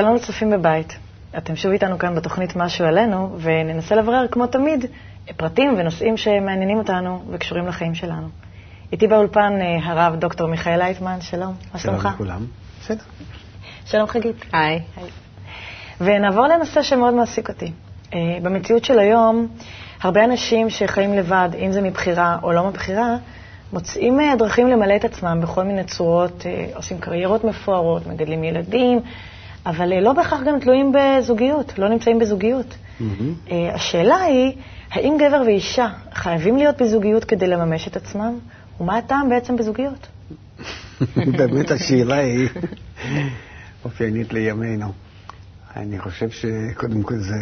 שלום לצופים בבית. אתם שוב איתנו כאן בתוכנית משהו עלינו, וננסה לברר, כמו תמיד, פרטים ונושאים שמעניינים אותנו וקשורים לחיים שלנו. איתי באולפן אה, הרב דוקטור מיכאל לייטמן, שלום, מה שלומך? שלום לכולם. בסדר. שלום חגית. היי. ונעבור לנושא שמאוד מעסיק אותי. אה, במציאות של היום, הרבה אנשים שחיים לבד, אם זה מבחירה או לא מבחירה, מוצאים אה, דרכים למלא את עצמם בכל מיני צורות, עושים קריירות מפוארות, מגדלים ילדים, אבל לא בהכרח גם תלויים בזוגיות, לא נמצאים בזוגיות. Mm-hmm. השאלה היא, האם גבר ואישה חייבים להיות בזוגיות כדי לממש את עצמם, ומה הטעם בעצם בזוגיות? באמת השאלה היא אופיינית לימינו. אני חושב שקודם כל זה,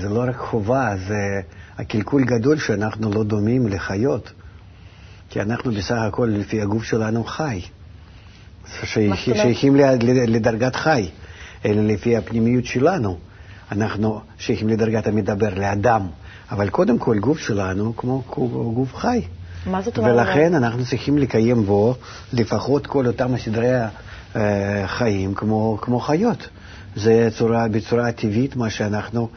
זה לא רק חובה, זה הקלקול גדול שאנחנו לא דומים לחיות. כי אנחנו בסך הכל, לפי הגוף שלנו, חי. שייכים לדרגת חי. אלא לפי הפנימיות שלנו. אנחנו שייכים לדרגת המדבר, לאדם. אבל קודם כל, גוף שלנו כמו גוף חי. מה זאת אומרת? ולכן אנחנו צריכים לקיים בו לפחות כל אותם סדרי החיים אה, כמו, כמו חיות. זה צורה, בצורה טבעית מה שאנחנו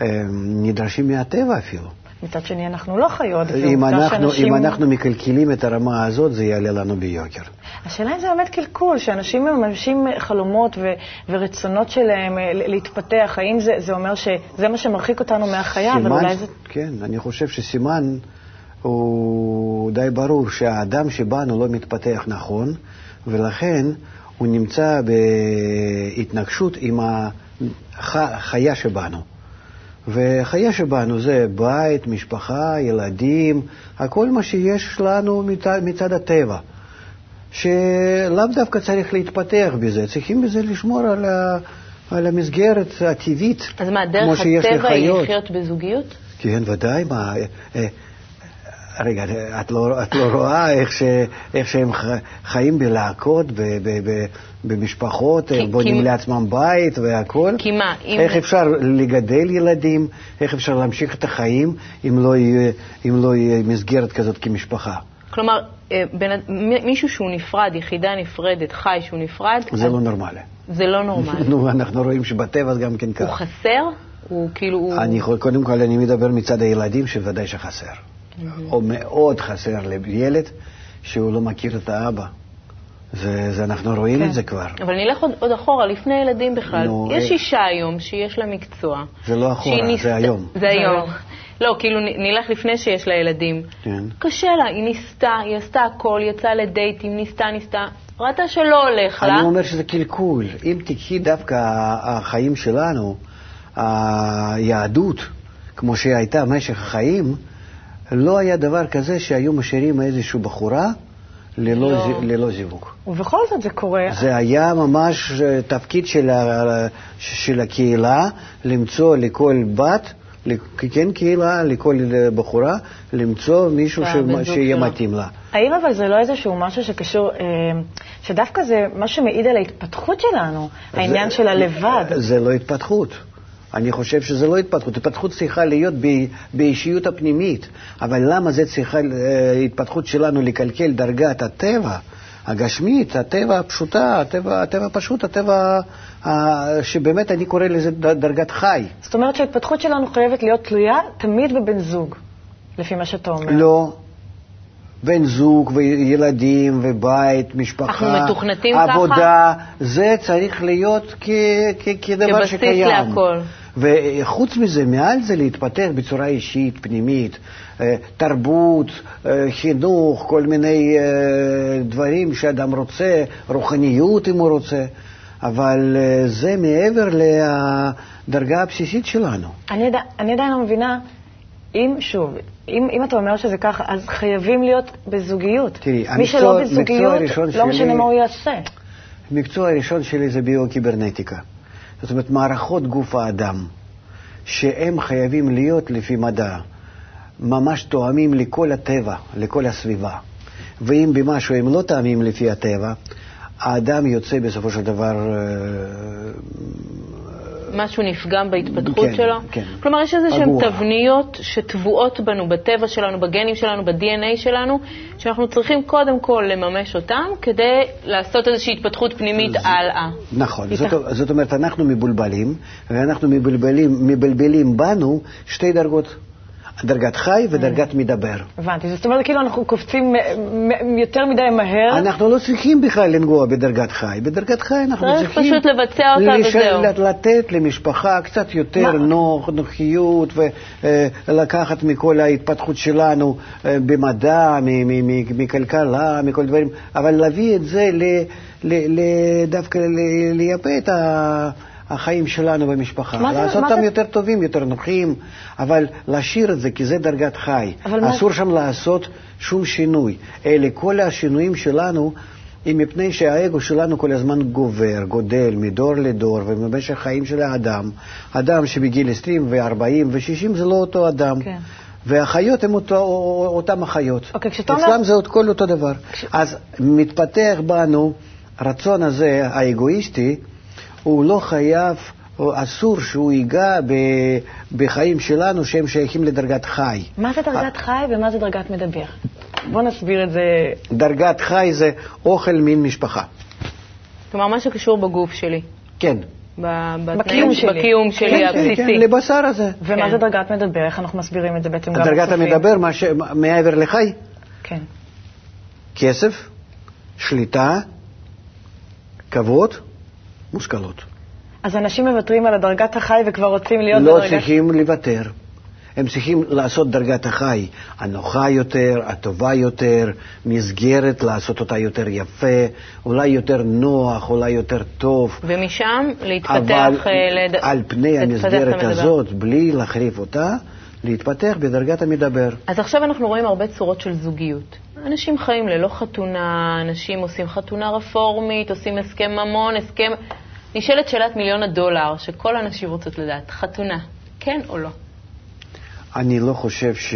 אה, נדרשים מהטבע אפילו. מצד שני, אנחנו לא חיות. אם אנחנו, שאנשים... אם אנחנו מקלקלים את הרמה הזאת, זה יעלה לנו ביוקר. השאלה אם זה באמת קלקול, שאנשים מממשים חלומות ו- ורצונות שלהם אה, להתפתח, האם זה, זה אומר שזה מה שמרחיק אותנו מהחיה, סימן, אבל אולי זה... כן, אני חושב שסימן הוא די ברור שהאדם שבנו לא מתפתח נכון, ולכן הוא נמצא בהתנגשות עם החיה שבנו. וחיי שבנו זה בית, משפחה, ילדים, הכל מה שיש לנו מצד, מצד הטבע. שלאו דווקא צריך להתפתח בזה, צריכים בזה לשמור על, ה, על המסגרת הטבעית, אז מה, דרך הטבע היא לחיות בזוגיות? כן, ודאי. מה, אה, רגע, את לא, את לא רואה איך, ש, איך שהם חיים בלהקות, ב, ב, ב, במשפחות, כי, בונים כי... לעצמם בית והכול. כי מה? אם... איך אפשר לגדל ילדים, איך אפשר להמשיך את החיים אם לא יהיה, אם לא יהיה מסגרת כזאת כמשפחה. כלומר, אה, בין, מישהו שהוא נפרד, יחידה נפרדת, חי שהוא נפרד... זה אז... לא נורמלי. זה לא נורמלי. נו, אנחנו רואים שבטבע זה גם כן ככה. הוא חסר? הוא כאילו... אני, קודם כל, אני מדבר מצד הילדים, שוודאי שחסר. או מאוד חסר לילד שהוא לא מכיר את האבא. זה, זה אנחנו רואים כן. את זה כבר. אבל נלך עוד, עוד אחורה, לפני ילדים בכלל. נו, יש. אישה היום שיש לה מקצוע. זה לא אחורה, ניס... זה היום. זה היום. לא, כאילו נלך לפני שיש לה ילדים. כן. קשה לה, היא ניסתה, היא עשתה הכל, יצאה לדייטים, ניסתה, ניסתה. ראתה שלא הולך אני לה. אני אומר שזה קלקול. אם תקחי דווקא החיים שלנו, היהדות, כמו שהיא הייתה במשך החיים, לא היה דבר כזה שהיו משאירים איזושהי בחורה ללא, לא. ז... ללא זיווג. ובכל זאת זה קורה. זה היה ממש אה, תפקיד של, ה... של הקהילה למצוא לכל בת, כן קהילה, לכל בחורה, למצוא מישהו ש... שיהיה. מתאים לה. האם אבל זה לא איזשהו משהו שקשור, אה, שדווקא זה מה שמעיד על ההתפתחות שלנו, העניין של הלבד? זה לא התפתחות. אני חושב שזה לא התפתחות. התפתחות צריכה להיות באישיות הפנימית, אבל למה זה צריכה, אה, התפתחות שלנו לקלקל דרגת הטבע? הגשמית, הטבע הפשוטה, הטבע, הטבע הפשוט, הטבע שבאמת אני קורא לזה דרגת חי. זאת אומרת שההתפתחות שלנו חייבת להיות תלויה תמיד בבן זוג, לפי מה שאתה אומר. לא. בן זוג וילדים ובית, משפחה, אנחנו מתוכנתים עבודה, ככה? זה צריך להיות כ- כ- כדבר שקיים. כבסיס להכל. וחוץ מזה, מעל זה להתפתח בצורה אישית, פנימית, אה, תרבות, אה, חינוך, כל מיני אה, דברים שאדם רוצה, רוחניות אם הוא רוצה, אבל זה מעבר לדרגה הבסיסית שלנו. אני, אני עדיין לא מבינה אם, שוב, אם, אם אתה אומר שזה ככה, אז חייבים להיות בזוגיות. תראי, מי שלא בזוגיות, לא משנה מה הוא יעשה. המקצוע הראשון שלי זה ביו-קיברנטיקה. זאת אומרת, מערכות גוף האדם, שהם חייבים להיות לפי מדע, ממש תואמים לכל הטבע, לכל הסביבה. ואם במשהו הם לא תואמים לפי הטבע, האדם יוצא בסופו של דבר אה, משהו נפגם בהתפתחות כן, שלו? כן. כלומר, יש איזה שהן. תבניות שטבועות בנו, בטבע שלנו, בגנים שלנו, ב-DNA שלנו, שאנחנו צריכים קודם כל לממש אותם כדי לעשות איזושהי התפתחות פנימית הלאה. נכון. זאת, זאת אומרת, אנחנו מבולבלים, ואנחנו מבלבלים, מבלבלים בנו שתי דרגות, דרגת חי ודרגת מדבר. הבנתי. זאת אומרת, כאילו אנחנו קופצים יותר מדי מהר. אנחנו לא צריכים בכלל לנגוע בדרגת חי. בדרגת חי אנחנו צריך צריכים... פשוט לבצע אותה לש- וזהו. לתת למשפחה קצת יותר מה? נוח, נוחיות, ולקחת מכל ההתפתחות שלנו אה, במדע, מכלכלה, מכל דברים, אבל להביא את זה ל- ל- ל- דווקא ל- לייפה את ה... החיים שלנו במשפחה, מה לעשות אותם זה- יותר טובים, יותר נוחים, אבל להשאיר את זה, כי זה דרגת חי. אבל מה- אסור שם לעשות שום שינוי. אלה כל השינויים שלנו הם מפני שהאגו שלנו כל הזמן גובר, גודל מדור לדור, ובמשך חיים של האדם, אדם שבגיל 20 ו-40 ו-60 זה לא אותו אדם. כן. והחיות הן אותם החיות. אוקיי, כשאתה אומר- אצלם זה עוד כל אותו דבר. אז מתפתח בנו הרצון הזה, האגואיסטי, הוא לא חייב, או אסור שהוא ייגע ב, בחיים שלנו שהם שייכים לדרגת חי. מה זה דרגת חי ומה זה דרגת מדבר? בוא נסביר את זה. דרגת חי זה אוכל מין משפחה. כלומר, מה שקשור בגוף שלי. כן. בקיום שלי. בקיום שלי כן, כן, הבסיסי. כן, לבשר הזה. ומה כן. זה דרגת מדבר? איך אנחנו מסבירים את זה בעצם גם דרגת לצופים? המדבר, מה ש... מעבר לחי, כן. כסף, שליטה, כבוד, מושכלות. אז אנשים מוותרים על הדרגת החי וכבר רוצים להיות לא בדרגת... צריכים לוותר. הם צריכים לעשות דרגת החי הנוחה יותר, הטובה יותר, מסגרת, לעשות אותה יותר יפה, אולי יותר נוח, אולי יותר טוב. ומשם להתפתח... אבל אה, לד- על פני המסגרת. הזאת, בלי להחריף אותה, להתפתח בדרגת המדבר. אז עכשיו אנחנו רואים הרבה צורות של זוגיות. אנשים חיים ללא חתונה, אנשים עושים חתונה רפורמית, עושים הסכם ממון, הסכם... נשאלת שאלת מיליון הדולר, שכל הנשים רוצות לדעת, חתונה, כן או לא? אני לא חושב ש...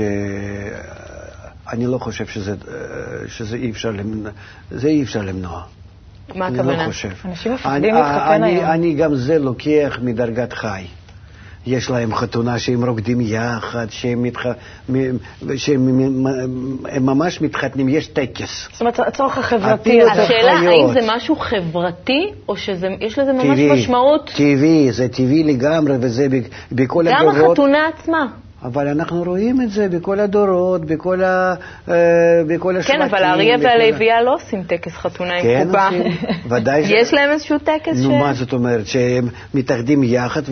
אני לא חושב שזה, שזה אי אפשר למנוע, זה אי אפשר למנוע. מה אני הכוונה? לא חושב. אנשים מפחדים אני- להתחתן אני- היום. אני גם זה לוקח מדרגת חי. יש להם חתונה שהם רוקדים יחד, שהם, מתח... שהם ממש מתחתנים, יש טקס. זאת אומרת, הצורך החברתי השאלה. האם זה משהו חברתי, או שיש לזה ממש טבעי, משמעות טבעי, זה טבעי לגמרי, וזה בכל גם הדורות. החתונה עצמה. אבל אנחנו רואים את זה בכל הדורות, בכל, ה... אה, בכל השבטים. כן, אבל האריה והלוויה לא עושים טקס חתונה עם כן, קופה. עושים. ודאי ש- יש להם איזשהו טקס ש... נו, מה זאת אומרת? שהם מתאחדים יחד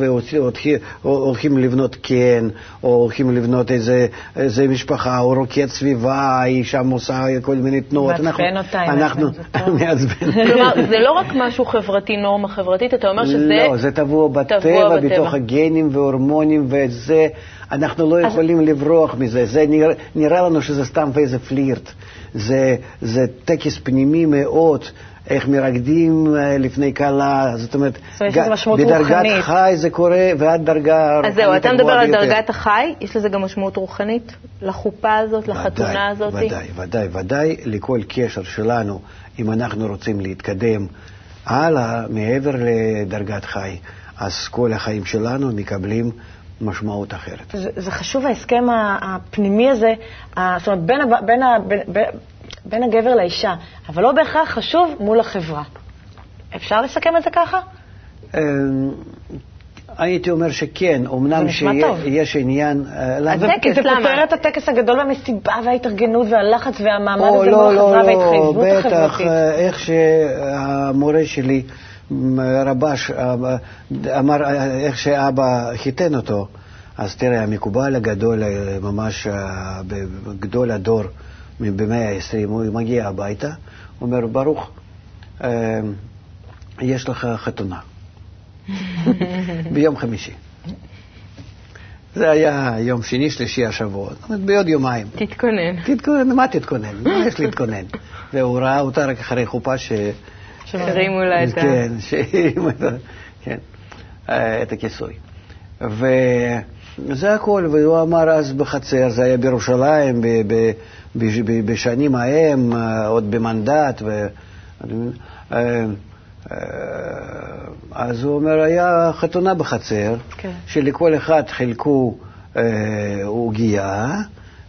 והולכים לבנות קן, או הולכים לבנות איזה, איזה משפחה, או רוקד סביבה, היא שם עושה כל מיני תנועות. מעצבן אנחנו- אותה, אנחנו... מעצבן. כלומר, זה לא רק משהו חברתי, נורמה חברתית, אתה אומר שזה... לא, זה טבוע בטבע, טבוע בטבע. בתוך הגנים והורמונים, וזה, אנחנו לא יכולים לברוח מזה. זה נראה, נראה לנו שזה סתם איזה פלירט. זה, זה טקס פנימי מאוד. איך מרקדים אה, לפני כלה, זאת אומרת, זאת אומרת, משמעות בדרגת רוחנית. חי זה קורה, ועד דרגה רוחנית אז זהו, אתה מדבר על. דרגת החי, יש לזה גם משמעות רוחנית? לחופה הזאת, לחתונה ודאי, הזאת? ודאי, ודאי, ודאי, לכל קשר שלנו, אם אנחנו רוצים להתקדם הלאה, מעבר לדרגת חי, אז כל החיים שלנו מקבלים משמעות אחרת. זה, זה חשוב ההסכם הפנימי הזה, זאת אומרת, בין, בין, בין, בין, בין הגבר לאישה, אבל לא בהכרח חשוב מול החברה. אפשר לסכם את זה ככה? אמ, הייתי אומר שכן, אמנם. שיש עניין... אה, למה? הטקס, כי זה למה? פותר את הטקס הגדול והמסיבה וההתארגנות והלחץ והמעמד הזה לא, מול לא, החברה לא, וההתחייבות בטח, החברתית. אה, איך שהמורה שלי, רבש, אמר, איך שאבא חיתן אותו, אז תראה, המקובל הגדול, אה, ממש אה, בגדול הדור, במאה ה-20, הוא מגיע הביתה, אומר, ברוך, אה, יש לך חתונה. ביום חמישי. זה היה יום שני, שלישי השבוע, זאת אומרת, בעוד יומיים. תתכונן. תתכונן, מה תתכונן? מה יש להתכונן? והוא ראה אותה רק אחרי חופה ש... הרימו לה את ה... כן, שהרימו. כן, אה, את הכיסוי. וזה הכל, והוא אמר אז בחצר, זה היה בירושלים, בשנים ההם, אה, עוד במנדט, ו... אה, אז הוא אומר, היה חתונה בחצר, כן. שלכל אחד חילקו עוגייה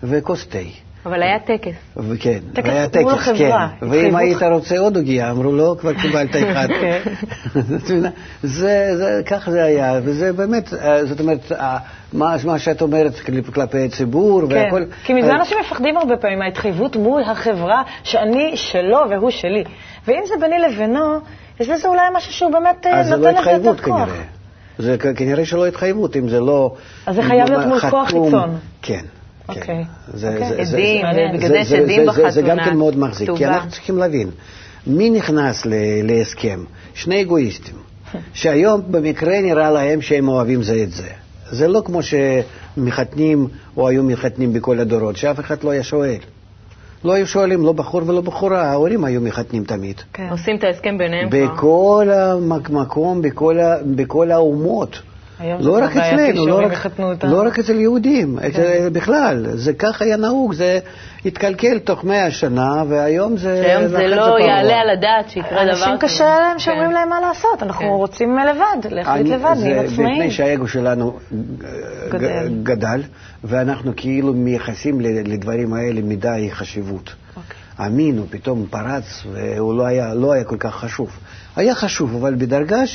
וכוס תה. אבל היה טקס. וכן, טקס והיה מול טקס, כן. ואם. היית רוצה עוד עוגייה, אמרו לו, כבר קיבלת אחד. כן. זה, זה, כך זה היה, וזה באמת, אה, זאת אומרת, אה, מה, מה שאת אומרת כלפ- כלפי הציבור כן, והכל... כי מזה אה, אנשים מפחדים הרבה פעמים, מההתחייבות מול החברה, שאני שלו והוא שלי. ואם זה ביני לבינו, יש בזה אולי משהו שהוא באמת אז זה נותן לא לזה התחייבות יותר כוח. כנראה. זה כנראה שלא התחייבות, אם זה לא... אז זה חייב להיות מול כוח. חיצון. כן. כן. אוקיי. זה- אוקיי. זה- זה- עדים, זה- ובגלל זה- זה יש זה- עדים זה- זה גם בחתונה, כן מאוד מחזיק, כי. אנחנו צריכים להבין, מי נכנס ל- להסכם? שני אגואיסטים, שהיום במקרה נראה להם שהם אוהבים זה את זה. זה לא כמו שמחתנים, או היו מחתנים בכל הדורות, שאף אחד לא היה שואל. לא היו שואלים, לא בחור ולא בחורה, ההורים היו מחתנים תמיד. כן. עושים את ההסכם ביניהם כבר. בכל המקום, בכל, בכל האומות. זה לא כבר רק אצלנו, לא רק. לא רק אצל יהודים, אצל, בכלל. זה כך היה נהוג, זה התקלקל תוך מאה שנה, והיום זה... שהיום זה לא פרוע. יעלה על הדעת שיקרה דבר כזה. אנשים קשה להם שאומרים כן. להם מה לעשות, אנחנו כן. רוצים לבד, להחליט אני- לבד, נהיים זה עצמאיים. מפני שהאגו שלנו גדל. גדל, ואנחנו כאילו מייחסים לדברים האלה מדי חשיבות. אוקיי. המין הוא פתאום פרץ, והוא לא היה, לא היה כל כך חשוב. היה חשוב, אבל בדרגה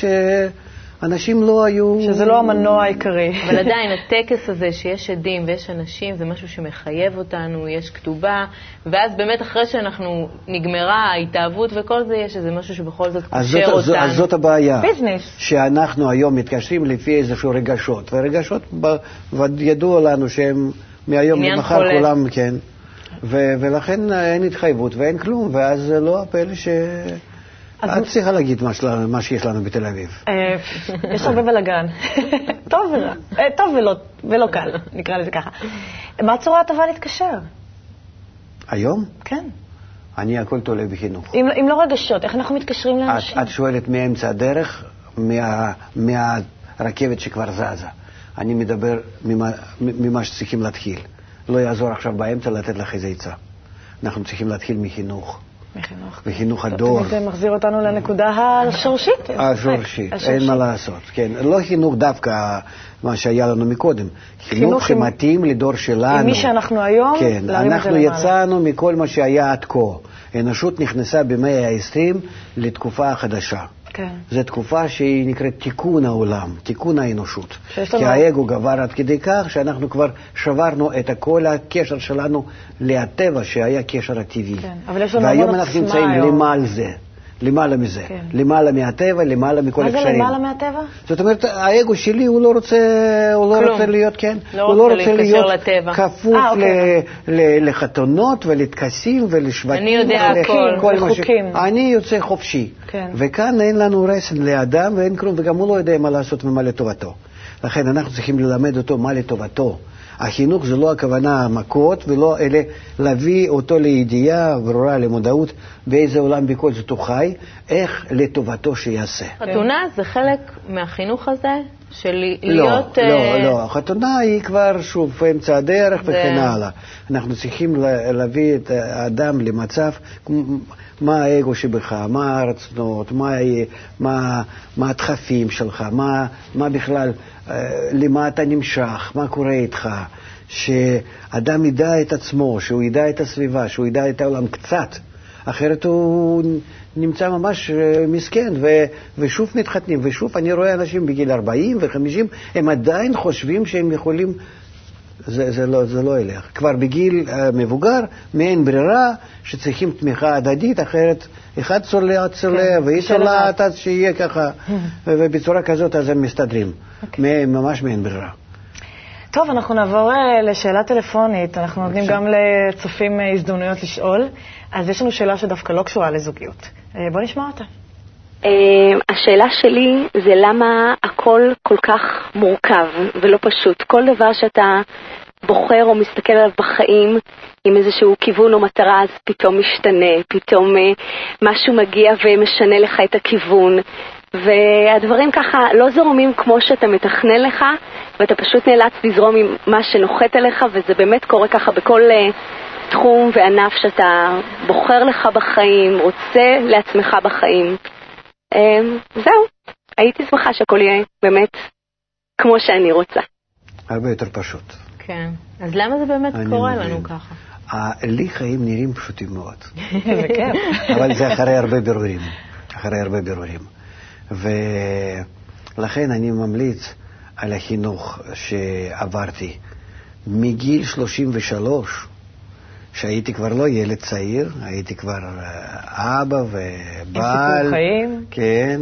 שאנשים לא היו... שזה לא המנוע העיקרי. אבל עדיין, הטקס הזה שיש עדים ויש אנשים, זה משהו שמחייב אותנו, יש כתובה, ואז באמת אחרי שאנחנו, נגמרה ההתאהבות וכל זה, יש איזה משהו שבכל זאת קושר זאת, אותנו. אז זאת הבעיה. ביזנס. שאנחנו היום מתקשרים לפי איזשהו רגשות, ורגשות ידוע לנו שהם מהיום למחר. כולם, כן. ו- ולכן אין התחייבות ואין כלום, ואז זה לא הפלא ש... את צריכה להגיד מה, שיש לנו בתל אביב. אה, יש הרבה בלאגן. טוב ורע. אה, טוב ולא- קל, נקרא לזה ככה. מה הצורה הטובה להתקשר? היום כן. אני הכל תולה בחינוך. אם אם לא רגשות, איך אנחנו מתקשרים את, לאנשים? את שואלת מאמצע הדרך, מה, מהרכבת שכבר זזה. אני מדבר ממה, ממה שצריכים להתחיל. לא יעזור עכשיו באמצע לתת לך איזה עצה. אנחנו צריכים להתחיל מחינוך, מחינוך. מחינוך הדור. זה מחזיר אותנו לנקודה השורשית. השורשית. אין מה לעשות, כן. לא חינוך דווקא מה שהיה לנו מקודם, חינוך שמתאים לדור שלנו. עם מי שאנחנו היום, כן, להרים את זה אנחנו למעלה. יצאנו מכל מה שהיה עד כה. האנושות נכנסה במאה ה-20 לתקופה חדשה. כן. זו תקופה שהיא נקראת תיקון העולם, תיקון האנושות. כי לנו- האגו גבר עד כדי כך שאנחנו כבר שברנו את כל הקשר שלנו לטבע, שהיה קשר הטבעי. כן, אבל יש לנו והיום המון אנחנו עוצמה נמצאים היום. למעלה זה, למעלה מזה, כן. למעלה מהטבע, למעלה מכל מה זה הקשרים. למעלה מהטבע? זאת אומרת, האגו שלי הוא לא רוצה, הוא לא. רוצה להיות, כן, לא הוא רוצה לא רוצה להיות לטבע. כפוף אה, אוקיי. ל- ל- לחתונות ולטקסים ולשבטים. אני יודע הכל. כל מה ש-. אני יוצא חופשי. כן. וכאן אין לנו רסן לאדם ואין כלום, וגם הוא לא יודע מה לעשות ומה לטובתו. לכן אנחנו צריכים ללמד אותו מה לטובתו. החינוך זה לא הכוונה מכות, ולא אלה להביא אותו לידיעה ברורה, למודעות, באיזה עולם בכל זאת הוא חי, איך לטובתו שיעשה. חתונה זה חלק מהחינוך הזה, של לא, להיות... לא, אה, לא, החתונה היא כבר, שוב, באמצע הדרך זה- וכן הלאה. אנחנו צריכים לה- להביא את האדם למצב, מה האגו שבך, מה הרצונות, מה, מה, מה הדחפים שלך, מה, מה בכלל, אה, למה אתה נמשך, מה קורה איתך. שאדם ידע את עצמו, שהוא ידע את הסביבה, שהוא ידע את העולם קצת. אחרת הוא נמצא ממש אה, מסכן, ו, ושוב מתחתנים, ושוב אני רואה אנשים בגיל 40 ו-50, הם עדיין חושבים שהם יכולים, זה, זה, לא, זה לא ילך. כבר בגיל אה, מבוגר, מעין ברירה, שצריכים תמיכה הדדית, אחרת אחד צולע צולע, כן, והיא. צולעת, אז שיהיה ככה, ובצורה כזאת אז הם מסתדרים. אוקיי. ממש מעין ברירה. טוב, אנחנו נעבור אה, לשאלה טלפונית. אנחנו נותנים גם לצופים אה, הזדמנויות לשאול. אז יש לנו שאלה שדווקא לא קשורה לזוגיות. אה, בוא נשמע אותה. השאלה שלי זה למה הכל כל כך מורכב ולא פשוט. כל דבר שאתה בוחר או מסתכל עליו בחיים עם איזשהו כיוון או מטרה, אז פתאום משתנה, פתאום משהו מגיע ומשנה לך את הכיוון. והדברים ככה לא זורמים כמו שאתה מתכנן לך, ואתה פשוט נאלץ לזרום עם מה שנוחת עליך, וזה באמת קורה ככה בכל אה, תחום וענף שאתה בוחר לך בחיים, רוצה לעצמך בחיים. אמ, זהו, הייתי שמחה שהכל יהיה באמת כמו שאני רוצה. הרבה יותר פשוט. כן. אז למה זה באמת קורה מבין. לנו ככה? לי חיים נראים פשוטים מאוד. זה כיף. אבל זה אחרי הרבה בירורים. אחרי הרבה בירורים. ולכן אני ממליץ על החינוך שעברתי מגיל 33, שהייתי כבר לא ילד צעיר, הייתי כבר אה, אבא ובעל. סיפור חיים. כן,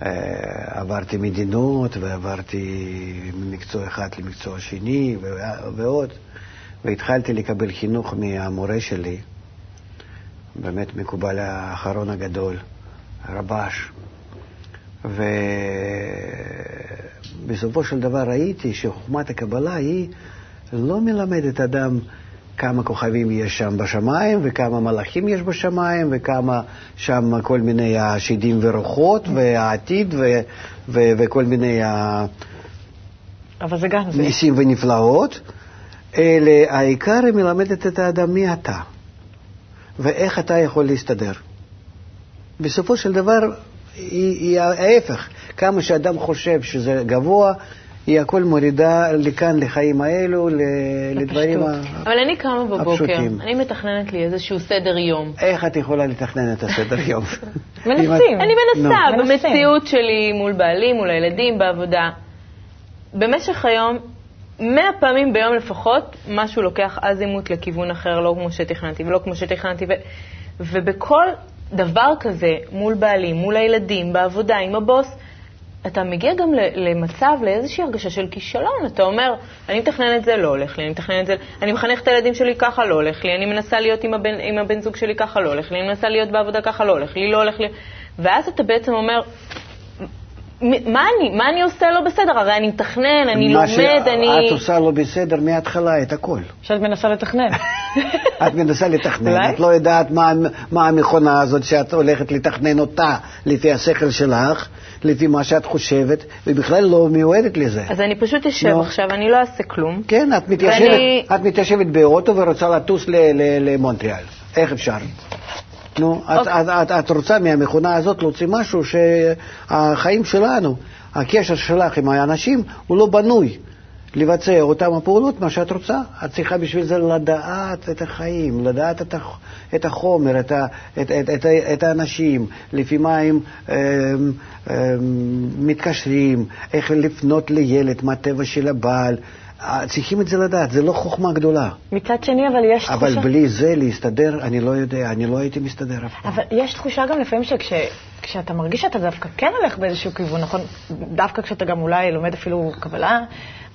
ועברתי מדינות, ועברתי ממקצוע אחד למקצוע שני, ו- ועוד. והתחלתי לקבל חינוך מהמורה שלי, באמת מקובל האחרון הגדול, רבש. ובסופו של דבר ראיתי שחוכמת הקבלה היא לא מלמדת אדם כמה כוכבים יש שם בשמיים, וכמה מלאכים יש בשמיים, וכמה שם כל מיני השדים ורוחות, והעתיד, ו- ו- וכל מיני ה- אבל זה. ניסים ונפלאות, אלא העיקר היא מלמדת את האדם מי אתה, ואיך אתה יכול להסתדר. בסופו של דבר, היא, היא ההפך. כמה שאדם חושב שזה גבוה, היא הכל מורידה לכאן, לחיים האלו, לדברים ה... אבל אני קמה בבוקר, הפשוטים. אני מתכננת לי איזשהו סדר יום. איך את יכולה לתכנן את הסדר יום? מנסים. אני מנסה. במציאות שלי, מול בעלי, מול הילדים, בעבודה. במשך היום, מאה פעמים ביום לפחות, משהו לוקח אזימוט לכיוון אחר, לא כמו שתכננתי ולא כמו שתכננתי. ו... ובכל דבר כזה, מול בעלי, מול הילדים, בעבודה, עם הבוס, אתה מגיע גם למצב, לאיזושהי הרגשה של כישלון. אתה אומר, אני מתכנן את זה, לא הולך לי, אני מתכנן את זה, אני מחנך את הילדים שלי, ככה לא הולך לי, אני מנסה להיות עם הבן, עם הבן זוג שלי, ככה לא הולך לי, אני מנסה להיות בעבודה, ככה לא הולך לי, לא הולך לי. ואז אתה בעצם אומר, מה אני, מה אני עושה לא בסדר? הרי אני מתכנן, אני מה לומד, אני... שאת עושה לא בסדר מההתחלה, את הכל. שאת מנסה לתכנן. את מנסה לתכנן? את לא יודעת מה, מה המכונה הזאת שאת הולכת לתכנן אותה לפי השכל שלך, לפי מה שאת חושבת, ובכלל לא מיועדת לזה. אז אני פשוט אשב נו. עכשיו, אני לא אעשה כלום. כן, את מתיישבת, ואני- את מתיישבת באוטו ורוצה לטוס ל- ל- למונטריאל. איך אפשר? נו, את, אוקיי. את, את, את רוצה מהמכונה הזאת להוציא משהו שהחיים שלנו, הקשר שלך עם האנשים, הוא לא בנוי לבצע אותם הפעולות, מה שאת רוצה. את צריכה בשביל זה לדעת את החיים, לדעת את, הח, את החומר, את, ה, את, את, את, את האנשים, לפי מה הם אה, אה, מתקשרים, איך לפנות לילד, מה הטבע של הבעל. אה, צריכים את זה לדעת, זה לא חוכמה גדולה. מצד שני, אבל יש אבל תחושה... בלי זה להסתדר, אני לא יודע, אני לא הייתי מסתדר אף פעם. אבל יש תחושה גם לפעמים שכשאתה מרגיש שאתה דווקא כן הולך באיזשהו כיוון, נכון? דווקא כשאתה גם אולי לומד אפילו קבלה,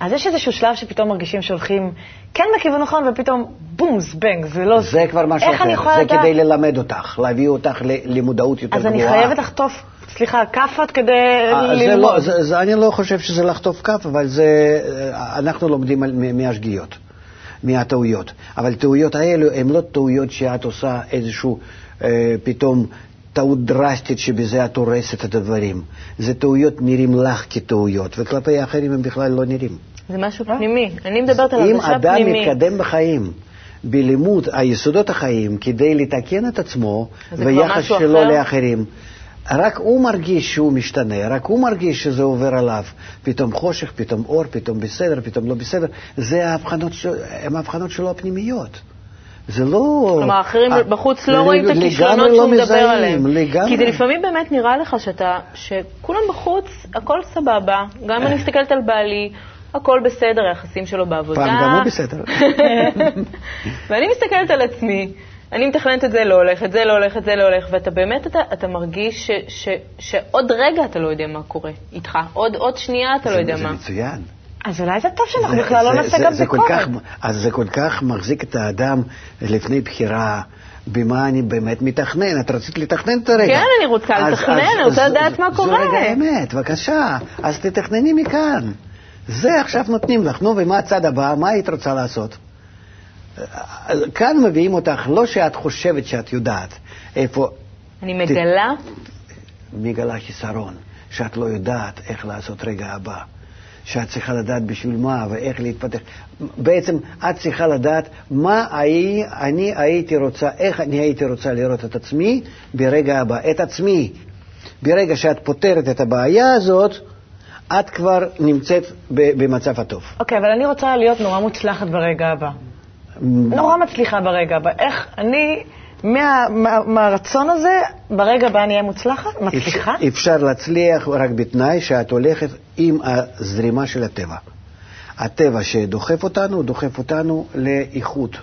אז יש איזשהו שלב שפתאום מרגישים שהולכים כן בכיוון נכון, ופתאום בום, זבנג, זה לא... זה כבר משהו איך אני אחר, זה? כדי ללמד אותך, להביא אותך למודעות יותר אז גבוהה. אני חייבת לחטוף, סליחה, כאפות כדי אה, זה ללמוד. לא, זה, זה, אני לא חושב שזה לחטוף כף, אבל זה, אה, אנחנו לומדים על- מ- מהשגיאות, מהטעויות. אבל הטעויות האלו הן לא טעויות שאת עושה איזשהו אה, פתאום טעות דרסטית שבזה את הורסת את הדברים. זה טעויות נראים לך כטעויות, וכלפי האחרים הם בכלל לא נראים. זה משהו פנימי. אני מדברת על אם הרגשה אדם פנימית. מתקדם בחיים בלימוד היסודות החיים כדי לתקן את עצמו ויחס שלו אחר? לאחרים, רק הוא מרגיש שהוא משתנה, רק הוא מרגיש שזה עובר עליו. פתאום חושך, פתאום אור, פתאום בסדר, פתאום לא בסדר. זה ההבחנות. הם ההבחנות שלו הפנימיות. זה לא... כלומר, האחרים אה, בחוץ לא לג- רואים את הכישלונות לא שהוא מדבר מזהים, עליהם. לגמרי. כי זה לפעמים באמת נראה לך שאתה, שכולם בחוץ, הכל סבבה. גם אם אני מסתכלת על בעלי, הכל בסדר, היחסים שלו בעבודה. פעם גם הוא בסדר. ואני מסתכלת על עצמי, אני מתכננת את זה לא הולך, את זה לא הולך, את זה לא הולך, ואתה באמת, אתה, אתה מרגיש ש, ש, שעוד רגע אתה לא יודע מה קורה איתך, עוד, עוד שנייה אתה לא זה- יודע זה מה. מצוין. אז אולי זה טוב שאנחנו זה- בכלל לא זה- נעשה זה- גם זה ביקורת. כך, אז זה כל כך מחזיק את האדם לפני בחירה. במה אני באמת מתכנן? את רצית לתכנן את הרגע. כן, אני רוצה אז- לתכנן, אז- אני רוצה לדעת מה זו קורה. רגע האמת, בבקשה. אז תתכנני מכאן. זה עכשיו נותנים לך. נו, ומה הצד הבא? מה היית רוצה לעשות? כאן מביאים אותך, לא שאת חושבת שאת יודעת איפה אני מגלה, מגלה חיסרון, שאת לא יודעת איך לעשות רגע הבא, שאת צריכה לדעת בשביל מה ואיך להתפתח. בעצם את צריכה לדעת מה אני, אני הייתי רוצה, איך אני הייתי רוצה לראות את עצמי ברגע הבא, את עצמי. ברגע שאת פותרת את הבעיה הזאת, את כבר נמצאת במצב הטוב. אוקיי, אבל אני רוצה להיות נורא מוצלחת ברגע הבא. נורא מצליחה ברגע. איך אני, מה- מה- מהרצון הזה, ברגע הבא אני אהיה מוצלחת? מצליחה? אפשר, אפשר להצליח רק בתנאי שאת הולכת עם הזרימה של הטבע. הטבע שדוחף אותנו, דוחף אותנו לאיכות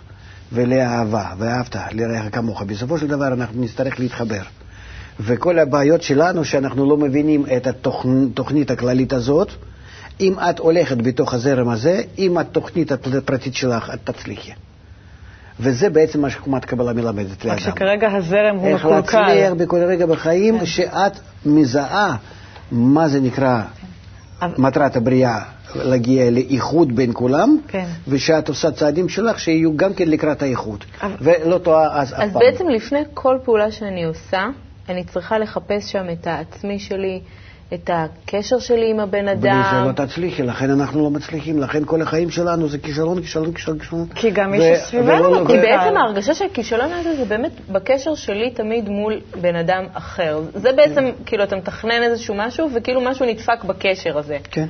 ולאהבה, ואהבת לרעך כמוך. בסופו של דבר אנחנו נצטרך להתחבר. וכל הבעיות שלנו, שאנחנו לא מבינים את התוכנית הכללית הזאת, אם את הולכת בתוך הזרם הזה, עם התוכנית הפרטית שלך, את תצליחי. וזה בעצם מה שחוכמת קבלה מלמדת לאדם. רק שכרגע הזרם הוא איך מקולקל. להצליח בכל רגע בחיים, שאת מזהה מה זה נקרא אבל- מטרת הבריאה, להגיע לאיחוד בין כולם, כן. ושאת עושה צעדים שלך שיהיו גם כן לקראת האיחוד. אבל- ולא טועה אז אף פעם. אז בעצם לפני כל פעולה שאני עושה, אני צריכה לחפש שם את העצמי שלי, את הקשר שלי עם הבן בלי זה אדם. לא תצליחי, לכן אנחנו לא מצליחים, לכן כל החיים שלנו זה כישלון, כישלון, כישלון, כישלון. כי גם מי ו- שסביבנו. כי בעצם ההרגשה של כישלון הזה זה באמת בקשר שלי תמיד מול בן אדם אחר. זה בעצם, כאילו, אתה מתכנן איזשהו משהו, וכאילו משהו נדפק בקשר הזה. כן.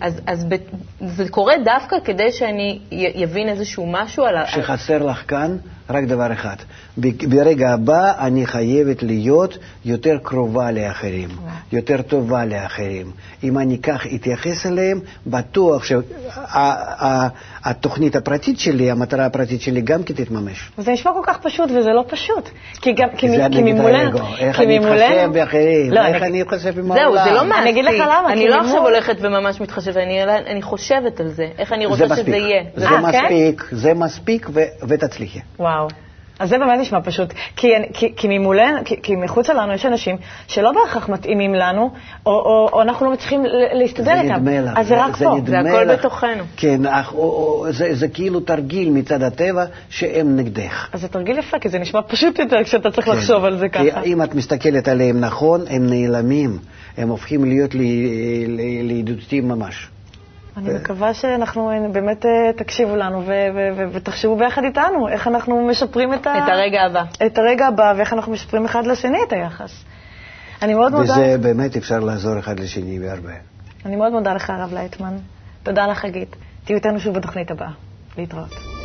אז, אז ב, זה קורה דווקא כדי שאני יבין איזשהו משהו על ה... שחסר לך כאן רק דבר אחד. ברגע הבא אני חייבת להיות יותר קרובה לאחרים, יותר טובה לאחרים. אם אני כך אתייחס אליהם, בטוח שהתוכנית הפרטית שלי, המטרה הפרטית שלי גם כן תתממש. זה נשמע כל כך פשוט, וזה לא פשוט. כי גם, כי, זה מ- כי ממולנו... האגו. איך אני ממולנו- אתחשב באחרים, לא, איך אני- אני אתחשב עם זהו, העולם. זה לא מעשי. אני אגיד לך למה, אני לא עכשיו הולכת וממש מתחשבת, אני, אני חושבת על זה, איך אני רוצה. שזה יהיה. זה אה, כן? מספיק, זה מספיק ותצליחי. וואו. אז זה באמת נשמע פשוט. כי, כי, כי ממולנו, כי, כי מחוצה לנו יש אנשים שלא בהכרח מתאימים לנו, או, או, או אנחנו לא מצליחים ל- להסתדר זה איתם. נדמה לך. אז זה רק פה. נדמה זה הכל לך. בתוכנו. כן, אך, או, או, זה, זה כאילו תרגיל מצד הטבע שהם נגדך. אז זה תרגיל יפה, כי זה נשמע פשוט יותר כשאתה צריך כן. לחשוב על זה כי ככה. אם את מסתכלת עליהם נכון, הם נעלמים. הם הופכים להיות ל- ל- לידידותיים ממש. אני מקווה שאנחנו אה, באמת אה, תקשיבו לנו ותחשבו ביחד איתנו איך אנחנו משפרים את, ה- את הרגע הבא. את הרגע הבא ואיך אנחנו משפרים אחד לשני את היחס. אני מאוד מודה, וזה באמת אפשר לעזור אחד לשני בהרבה. אני מאוד מודה לך, הרב לייטמן. תודה לך, חגית. תהיו איתנו שוב בתוכנית הבאה. להתראות.